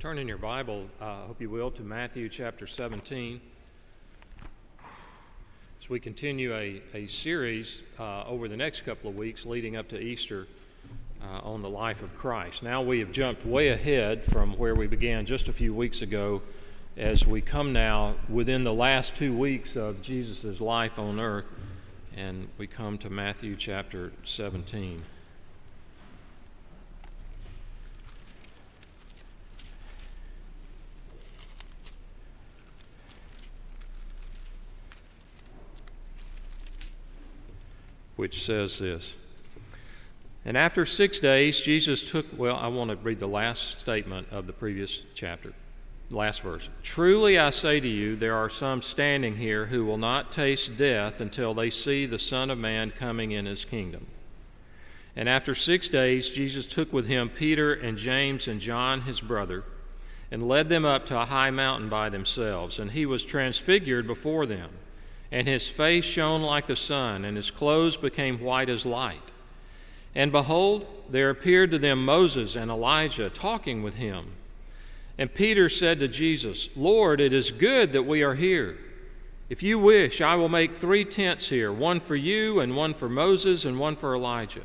Turn in your Bible, I uh, hope you will, to Matthew chapter 17. As we continue a, a series uh, over the next couple of weeks leading up to Easter uh, on the life of Christ. Now we have jumped way ahead from where we began just a few weeks ago as we come now within the last two weeks of Jesus' life on earth, and we come to Matthew chapter 17. Which says this. And after six days, Jesus took, well, I want to read the last statement of the previous chapter, last verse. Truly I say to you, there are some standing here who will not taste death until they see the Son of Man coming in his kingdom. And after six days, Jesus took with him Peter and James and John, his brother, and led them up to a high mountain by themselves. And he was transfigured before them and his face shone like the sun, and his clothes became white as light. And behold, there appeared to them Moses and Elijah talking with him. And Peter said to Jesus, Lord, it is good that we are here. If you wish, I will make three tents here one for you, and one for Moses, and one for Elijah.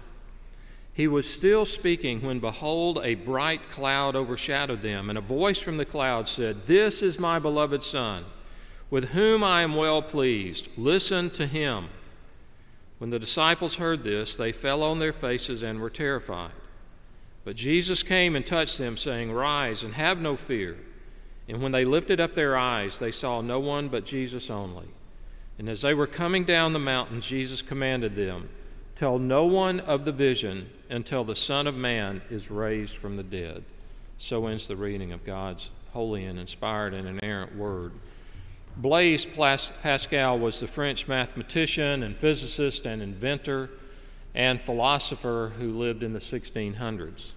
He was still speaking when, behold, a bright cloud overshadowed them, and a voice from the cloud said, This is my beloved Son with whom I am well pleased. Listen to him. When the disciples heard this, they fell on their faces and were terrified. But Jesus came and touched them, saying, Rise and have no fear. And when they lifted up their eyes, they saw no one but Jesus only. And as they were coming down the mountain, Jesus commanded them, Tell no one of the vision until the Son of Man is raised from the dead. So ends the reading of God's holy and inspired and inerrant word. Blaise Pascal was the French mathematician and physicist and inventor and philosopher who lived in the 1600s.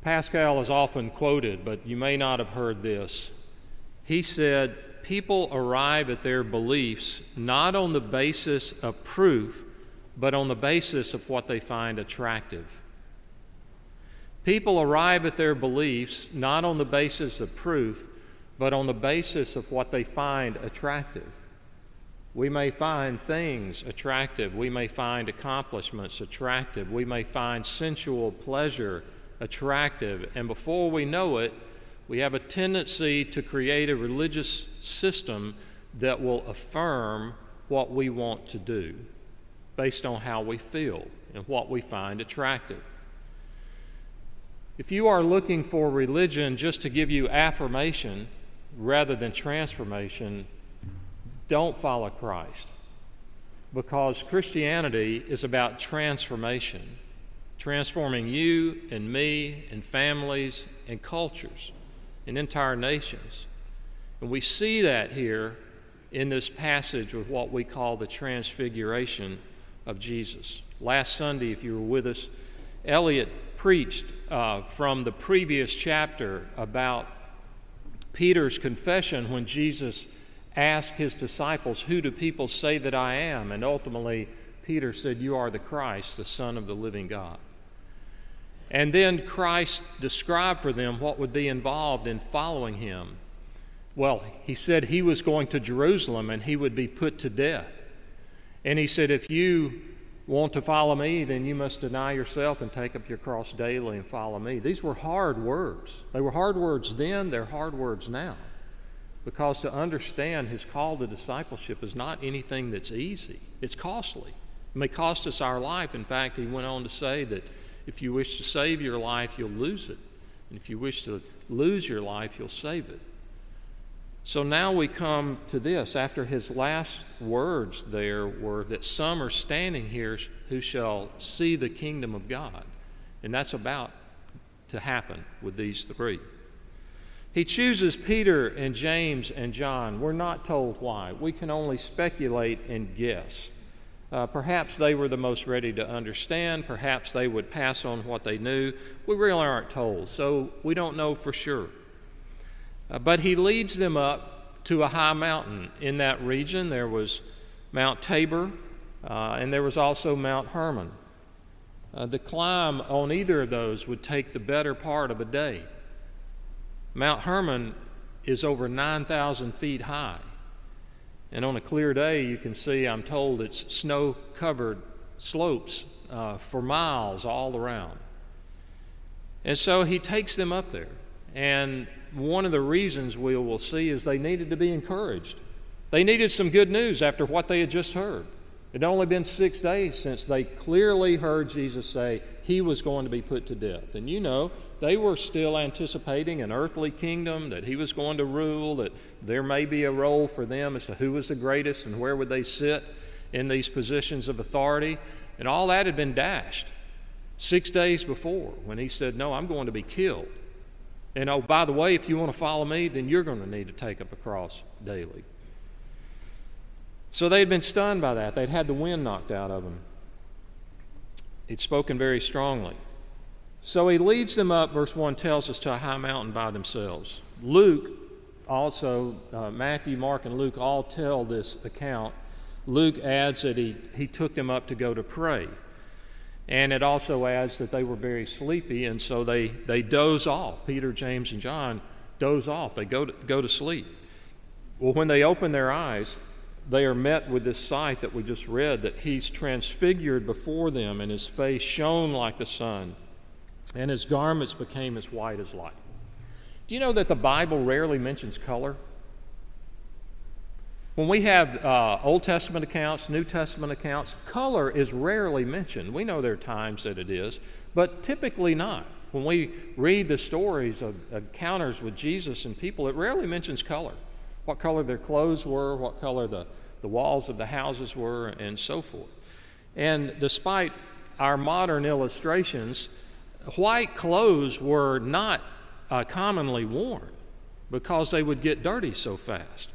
Pascal is often quoted, but you may not have heard this. He said, People arrive at their beliefs not on the basis of proof, but on the basis of what they find attractive. People arrive at their beliefs not on the basis of proof, but on the basis of what they find attractive. We may find things attractive. We may find accomplishments attractive. We may find sensual pleasure attractive. And before we know it, we have a tendency to create a religious system that will affirm what we want to do based on how we feel and what we find attractive. If you are looking for religion just to give you affirmation, rather than transformation, don't follow Christ. Because Christianity is about transformation, transforming you and me and families and cultures and entire nations. And we see that here in this passage with what we call the transfiguration of Jesus. Last Sunday, if you were with us, Elliot preached uh, from the previous chapter about Peter's confession when Jesus asked his disciples, Who do people say that I am? And ultimately, Peter said, You are the Christ, the Son of the living God. And then Christ described for them what would be involved in following him. Well, he said he was going to Jerusalem and he would be put to death. And he said, If you want to follow me, then you must deny yourself and take up your cross daily and follow me. These were hard words. They were hard words then, they're hard words now. Because to understand his call to discipleship is not anything that's easy, it's costly. It may cost us our life. In fact, he went on to say that if you wish to save your life, you'll lose it. And if you wish to lose your life, you'll save it. So now we come to this. After his last words there were that some are standing here who shall see the kingdom of God. And that's about to happen with these three. He chooses Peter and James and John. We're not told why. We can only speculate and guess. Uh, perhaps they were the most ready to understand. Perhaps they would pass on what they knew. We really aren't told, so we don't know for sure. Uh, but he leads them up to a high mountain. In that region, there was Mount Tabor, uh, and there was also Mount Hermon. Uh, the climb on either of those would take the better part of a day. Mount Hermon is over 9,000 feet high. And on a clear day, you can see, I'm told, it's snow covered slopes uh, for miles all around. And so he takes them up there. And one of the reasons we will see is they needed to be encouraged. They needed some good news after what they had just heard. It had only been six days since they clearly heard Jesus say he was going to be put to death. And you know, they were still anticipating an earthly kingdom, that he was going to rule, that there may be a role for them as to who was the greatest and where would they sit in these positions of authority. And all that had been dashed six days before when he said, No, I'm going to be killed. And oh, by the way, if you want to follow me, then you're going to need to take up a cross daily. So they had been stunned by that. They'd had the wind knocked out of them. He'd spoken very strongly. So he leads them up, verse 1 tells us, to a high mountain by themselves. Luke also, uh, Matthew, Mark, and Luke all tell this account. Luke adds that he, he took them up to go to pray. And it also adds that they were very sleepy, and so they, they doze off. Peter, James, and John doze off. They go to, go to sleep. Well, when they open their eyes, they are met with this sight that we just read that he's transfigured before them, and his face shone like the sun, and his garments became as white as light. Do you know that the Bible rarely mentions color? When we have uh, Old Testament accounts, New Testament accounts, color is rarely mentioned. We know there are times that it is, but typically not. When we read the stories of encounters with Jesus and people, it rarely mentions color what color their clothes were, what color the, the walls of the houses were, and so forth. And despite our modern illustrations, white clothes were not uh, commonly worn because they would get dirty so fast.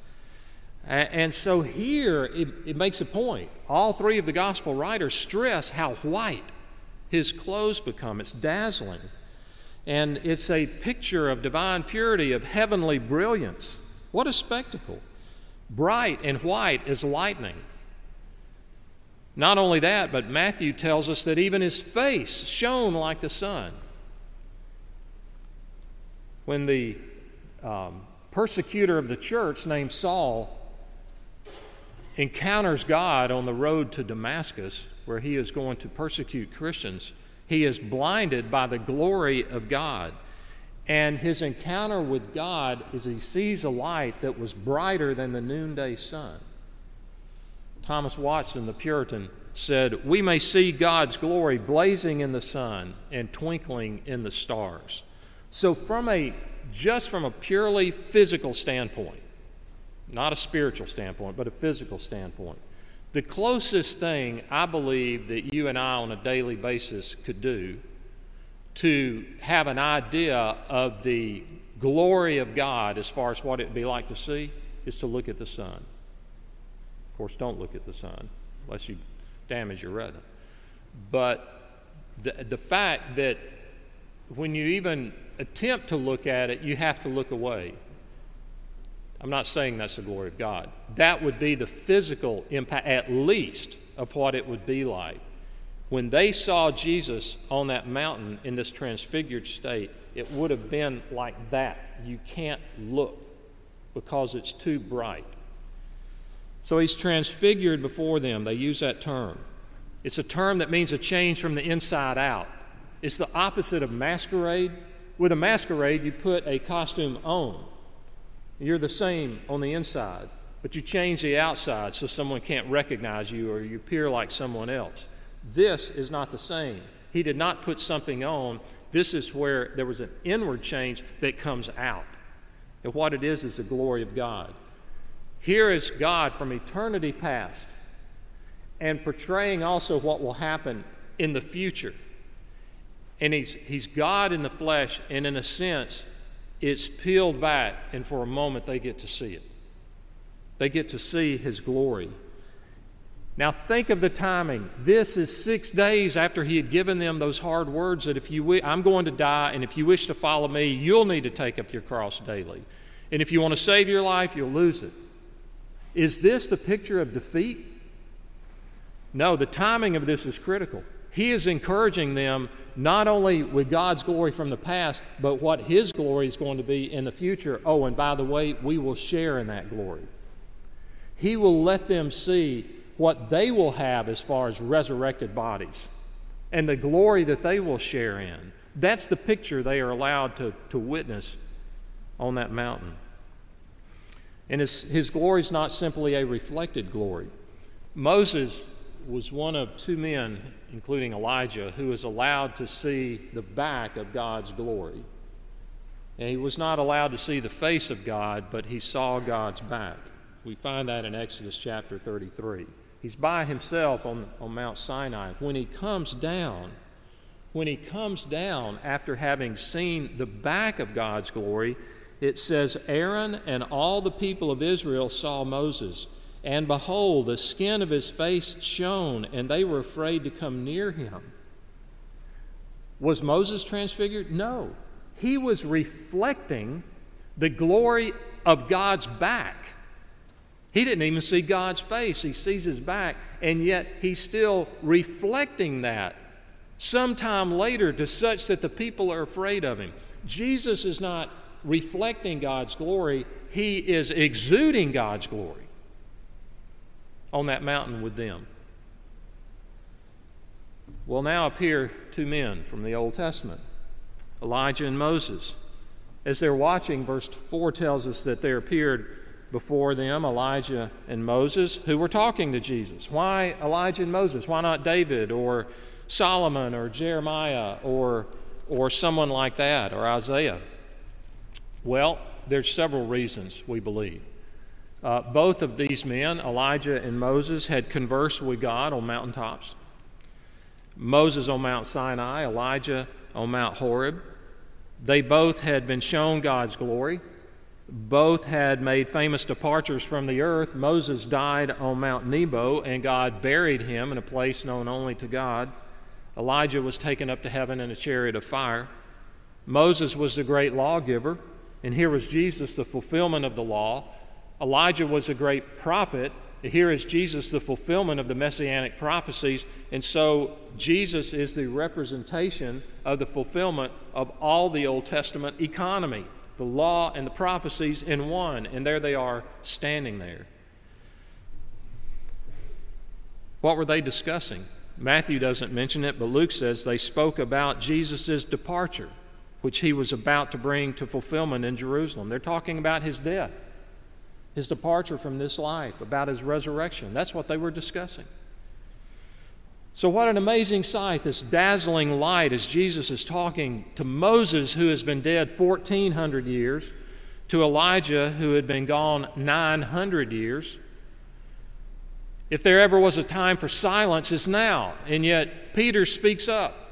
And so here it, it, makes a point. All three of the gospel writers stress how white his clothes become. It's dazzling. And it's a picture of divine purity, of heavenly brilliance. What a spectacle! Bright and white as lightning. Not only that, but Matthew tells us that even his face shone like the sun. When the um, persecutor of the church named Saul encounters God on the road to Damascus, where he is going to persecute Christians, he is blinded by the glory of God. And his encounter with God is he sees a light that was brighter than the noonday sun. Thomas Watson, the Puritan, said, We may see God's glory blazing in the sun and twinkling in the stars. So, from a just from a purely physical standpoint, not a spiritual standpoint, but a physical standpoint, the closest thing I believe that you and I on a daily basis could do to have an idea of the glory of God as far as what it'd be like to see is to look at the sun. Of course, don't look at the sun unless you damage your retina. But the, the fact that when you even attempt to look at it, you have to look away. I'm not saying that's the glory of God. That would be the physical impact, at least, of what it would be like when they saw Jesus on that mountain in this transfigured state, it would have been like that. You can't look because it's too bright. So he's transfigured before them. They use that term. It's a term that means a change from the inside out. It's the opposite of masquerade. With a masquerade, you put a costume on. You're the same on the inside, but you change the outside so someone can't recognize you or you appear like someone else. This is not the same. He did not put something on. This is where there was an inward change that comes out. And what it is is the glory of God. Here is God from eternity past and portraying also what will happen in the future. And he's, he's God in the flesh, and in a sense, it's peeled back, and for a moment they get to see it. They get to see his glory. Now, think of the timing. This is six days after he had given them those hard words that if you, I'm going to die, and if you wish to follow me, you'll need to take up your cross daily. And if you want to save your life, you'll lose it. Is this the picture of defeat? No, the timing of this is critical. He is encouraging them not only with God's glory from the past, but what His glory is going to be in the future. Oh, and by the way, we will share in that glory. He will let them see what they will have as far as resurrected bodies and the glory that they will share in. That's the picture they are allowed to, to witness on that mountain. And his, his glory is not simply a reflected glory. Moses was one of two men, including Elijah, who was allowed to see the back of God's glory. And he was not allowed to see the face of God, but he saw God's back. We find that in Exodus chapter 33. He's by himself on, on Mount Sinai. When he comes down, when he comes down after having seen the back of God's glory, it says, Aaron and all the people of Israel saw Moses and behold, the skin of his face shone, and they were afraid to come near him. Was Moses transfigured? No. He was reflecting the glory of God's back. He didn't even see God's face, he sees his back, and yet he's still reflecting that sometime later to such that the people are afraid of him. Jesus is not reflecting God's glory, he is exuding God's glory on that mountain with them. Well, now appear two men from the Old Testament Elijah and Moses. As they're watching, verse 4 tells us that there appeared before them Elijah and Moses who were talking to Jesus. Why Elijah and Moses? Why not David or Solomon or Jeremiah or, or someone like that or Isaiah? Well, there's several reasons we believe. Uh, both of these men, Elijah and Moses, had conversed with God on mountaintops. Moses on Mount Sinai, Elijah on Mount Horeb. They both had been shown God's glory. Both had made famous departures from the earth. Moses died on Mount Nebo, and God buried him in a place known only to God. Elijah was taken up to heaven in a chariot of fire. Moses was the great lawgiver, and here was Jesus, the fulfillment of the law. Elijah was a great prophet. Here is Jesus, the fulfillment of the messianic prophecies. And so Jesus is the representation of the fulfillment of all the Old Testament economy, the law and the prophecies in one. And there they are standing there. What were they discussing? Matthew doesn't mention it, but Luke says they spoke about Jesus' departure, which he was about to bring to fulfillment in Jerusalem. They're talking about his death his departure from this life, about his resurrection. That's what they were discussing. So, what an amazing sight, this dazzling light as Jesus is talking to Moses, who has been dead 1,400 years, to Elijah, who had been gone 900 years. If there ever was a time for silence, it's now. And yet, Peter speaks up.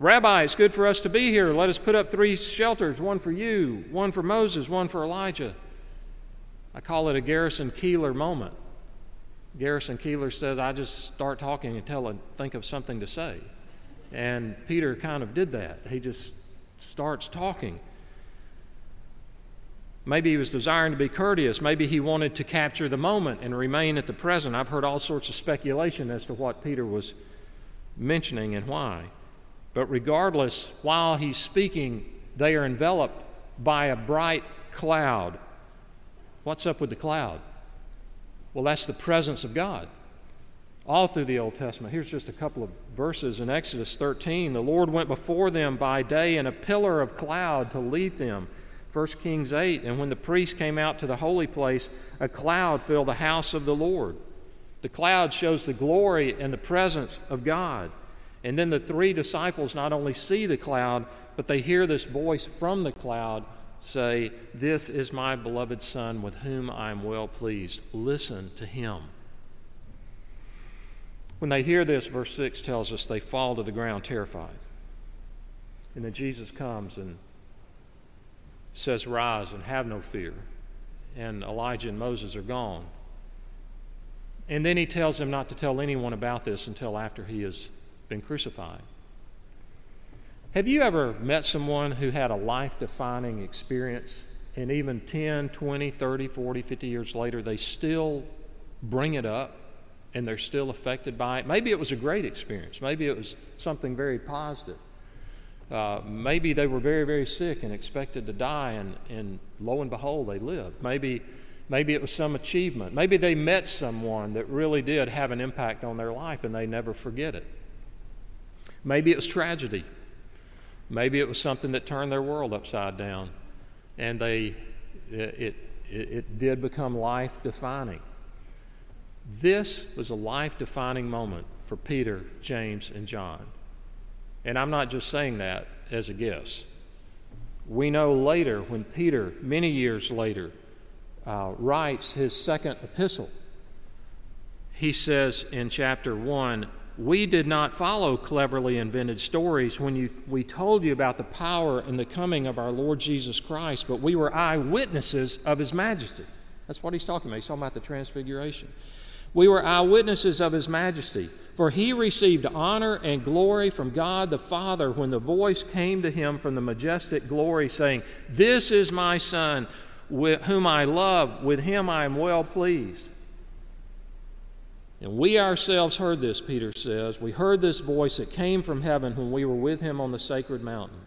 Rabbi, it's good for us to be here. Let us put up three shelters one for you, one for Moses, one for Elijah. I call it a Garrison Keillor moment. Garrison Keillor says, I just start talking until I think of something to say. And Peter kind of did that. He just starts talking. Maybe he was desiring to be courteous. Maybe he wanted to capture the moment and remain at the present. I've heard all sorts of speculation as to what Peter was mentioning and why. But regardless, while he's speaking, they are enveloped by a bright cloud. What's up with the cloud? Well, that's the presence of God. All through the Old Testament. Here's just a couple of verses in Exodus 13. The Lord went before them by day in a pillar of cloud to lead them. 1 Kings 8. And when the priest came out to the holy place, a cloud filled the house of the Lord. The cloud shows the glory and the presence of God. And then the three disciples not only see the cloud, but they hear this voice from the cloud say, This is my beloved Son with whom I am well pleased. Listen to him. When they hear this, verse 6 tells us they fall to the ground terrified. And then Jesus comes and says, Rise and have no fear. And Elijah and Moses are gone. And then he tells them not to tell anyone about this until after he is been crucified. Have you ever met someone who had a life defining experience and even 10, 20, 30, 40, 50 years later, they still bring it up and they're still affected by it. Maybe it was a great experience. Maybe it was something very positive. Uh, maybe they were very, very sick and expected to die, and, and lo and behold, they lived. Maybe, maybe it was some achievement. Maybe they met someone that really did have an impact on their life and they never forget it. Maybe it was tragedy. Maybe it was something that turned their world upside down and they, it, it, it did become life defining. This was a life defining moment for Peter, James, and John. And I'm not just saying that as a guess. We know later, when Peter, many years later, uh, writes his second epistle, he says in chapter 1 We did not follow cleverly invented stories when you, we told you about the power and the coming of our Lord Jesus Christ, but we were eyewitnesses of his majesty. That's what he's talking about. He's talking about the transfiguration. We were eyewitnesses of his majesty, for he received honor and glory from God the Father when the voice came to him from the majestic glory, saying, This is my Son, whom I love, with him I am well pleased. And we ourselves heard this, Peter says. We heard this voice that came from heaven when we were with him on the sacred mountain.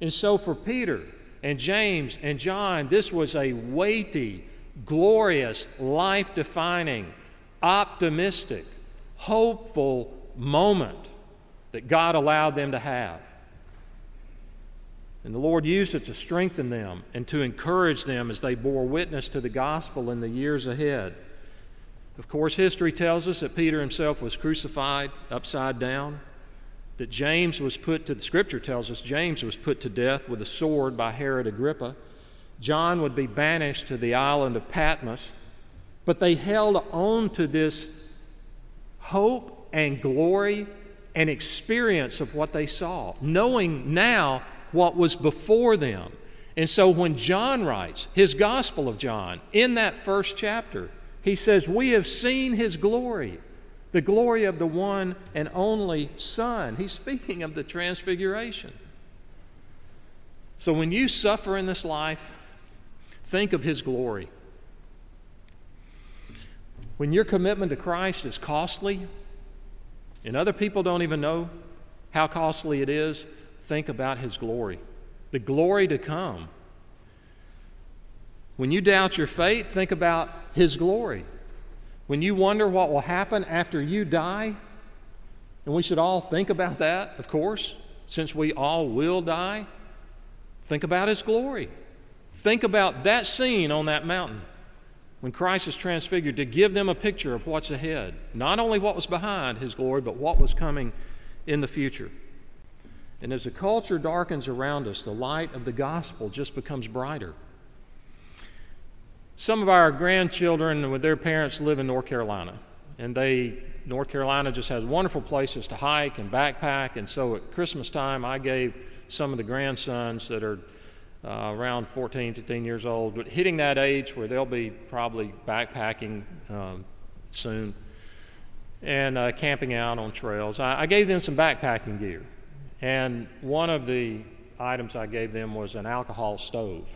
And so for Peter and James and John, this was a weighty, glorious, life defining, optimistic, hopeful moment that God allowed them to have. And the Lord used it to strengthen them and to encourage them as they bore witness to the gospel in the years ahead. Of course, history tells us that Peter himself was crucified upside down, that James was put to, the scripture tells us James was put to death with a sword by Herod Agrippa. John would be banished to the island of Patmos. But they held on to this hope and glory and experience of what they saw, knowing now what was before them. And so when John writes his Gospel of John, in that first chapter, he says, We have seen his glory, the glory of the one and only Son. He's speaking of the transfiguration. So when you suffer in this life, think of his glory. When your commitment to Christ is costly, and other people don't even know how costly it is, think about His glory, the glory to come. When you doubt your faith, think about His glory. When you wonder what will happen after you die, and we should all think about that, of course, since we all will die, think about His glory. Think about that scene on that mountain when Christ is transfigured to give them a picture of what's ahead. Not only what was behind his glory, but what was coming in the future. And as the culture darkens around us, the light of the gospel just becomes brighter. Some of our grandchildren with their parents live in North Carolina, and they North Carolina just has wonderful places to hike and backpack, and so at Christmas time I gave some of the grandsons that are uh, around 14, 15 years old, but hitting that age where they'll be probably backpacking um, soon and uh, camping out on trails. I, I, gave them some backpacking gear, and one of the items I gave them was an alcohol stove.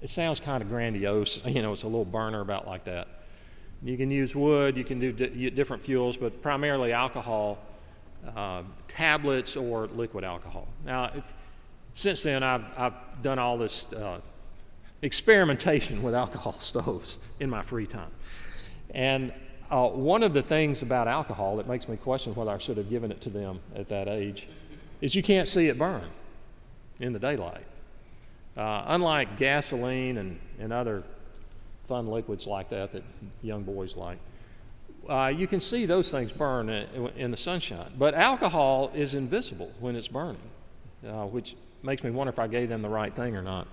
It sounds kind of grandiose, you know, it's a little burner about like that. You can use wood, you can do di- different fuels, but primarily alcohol, uh, tablets, or liquid alcohol. Now, if, since then, I've, I've done all this uh, experimentation with alcohol stoves in my free time. And uh, one of the things about alcohol that makes me question whether I should have given it to them at that age is you can't see it burn in the daylight. Uh, unlike gasoline and, and other fun liquids like that that young boys like, uh, you can see those things burn in, in, the sunshine. But alcohol is invisible when it's burning, uh, which makes me wonder if I gave them the right thing or not.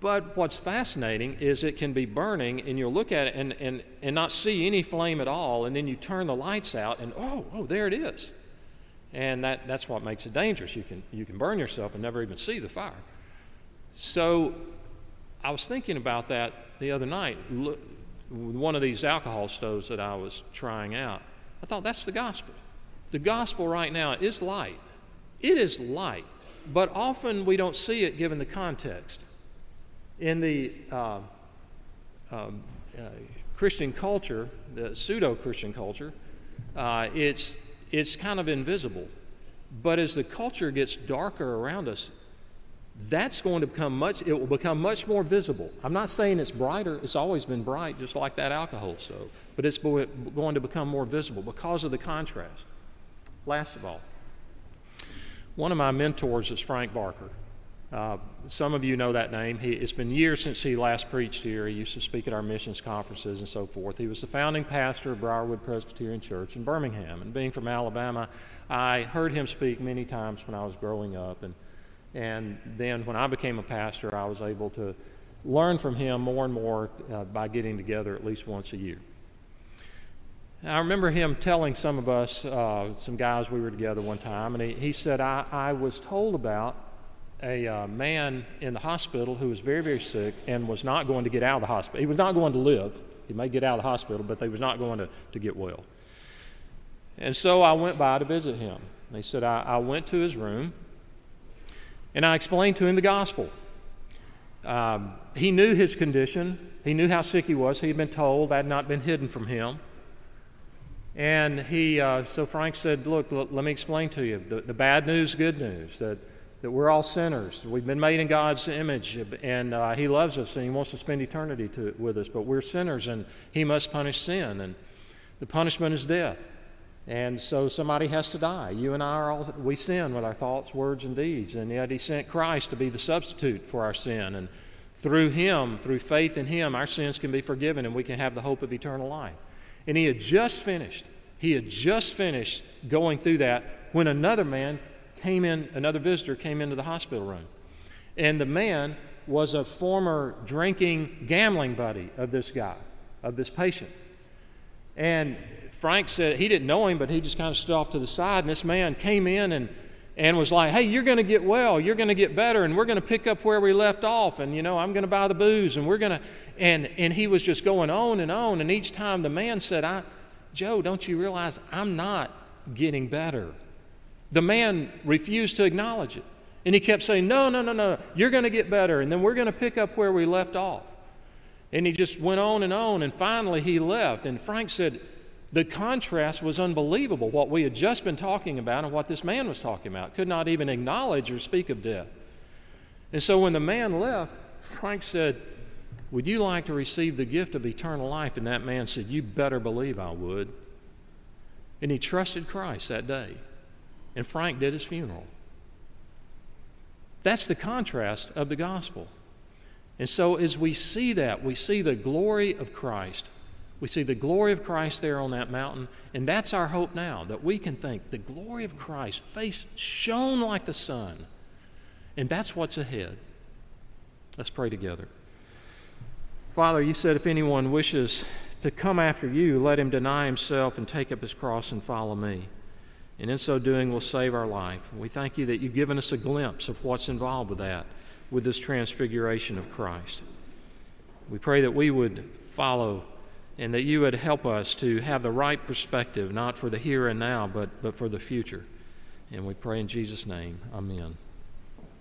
But what's fascinating is it can be burning, and you'll look at it and, and, and not see any flame at all, and then you turn the lights out, and oh, oh, there it is. And that, that's what makes it dangerous. You can, you can burn yourself and never even see the fire. So I was thinking about that the other night with one of these alcohol stoves that I was trying out. I thought that's the gospel. The gospel right now is light. It is light but often we don't see it given the context. In the uh, uh, Christian culture, the pseudo Christian culture, uh, it's, it's kind of invisible. But as the culture gets darker around us, that's going to become much, it will become much more visible. I'm not saying it's brighter, it's always been bright, just like that alcohol stove, but it's going to become more visible because of the contrast. Last of all, one of my mentors is Frank Barker. Uh, some of you know that name. He, it's been years since he last preached here. He used to speak at our missions conferences and so forth. He was the founding pastor of Briarwood Presbyterian Church in Birmingham. And being from Alabama, I heard him speak many times when I was growing up. And, and then when I became a pastor, I was able to learn from him more and more uh, by getting together at least once a year. I remember him telling some of us, uh, some guys we were together one time, and he, he said, I, I was told about a uh, man in the hospital who was very, very sick and was not going to get out of the hospital. He was not going to live. He may get out of the hospital, but he was not going to, to get well. And so I went by to visit him. They said, I, I went to his room and I explained to him the gospel. Um, he knew his condition, he knew how sick he was. He had been told, that had not been hidden from him. And he, uh, so Frank said, Look, l- let me explain to you the, the bad news, good news, that that we're all sinners. We've been made in God's image, and uh, He loves us and He wants to spend eternity to, with us. But we're sinners, and He must punish sin, and the punishment is death. And so somebody has to die. You and I are all, we sin with our thoughts, words, and deeds. And yet He sent Christ to be the substitute for our sin. And through Him, through faith in Him, our sins can be forgiven and we can have the hope of eternal life. And He had just finished, He had just finished going through that when another man came in, another visitor came into the hospital room. And the man was a former drinking, gambling buddy of this guy, of this patient. And Frank said he didn't know him, but he just kind of stood off to the side. And this man came in and, and was like, Hey, you're going to get well. You're going to get better. And we're going to pick up where we left off. And, you know, I'm going to buy the booze. And we're going to. And, and he was just going on and on. And each time the man said, I, Joe, don't you realize I'm not getting better? The man refused to acknowledge it. And he kept saying, No, no, no, no, you're going to get better. And then we're going to pick up where we left off. And he just went on and on. And finally, he left. And Frank said, The contrast was unbelievable. What we had just been talking about and what this man was talking about could not even acknowledge or speak of death. And so when the man left, Frank said, Would you like to receive the gift of eternal life? And that man said, You better believe I would. And he trusted Christ that day and Frank did his funeral. That's the contrast of the gospel. And so, as we see that, we see the glory of Christ. We see the glory of Christ there on that mountain, and that's our hope now that we can think the glory of Christ, face shone like the sun, and that's what's ahead. Let's pray together. Father, you said if anyone wishes to come after you, let him deny himself and take up his cross and follow me and in so doing will save our life. We thank you that you've given us a glimpse of what's involved with that, with this transfiguration of Christ. We pray that we would follow and that you would help us to have the right perspective, not for the here and now, but, but for the future. And we pray in Jesus' name. Amen.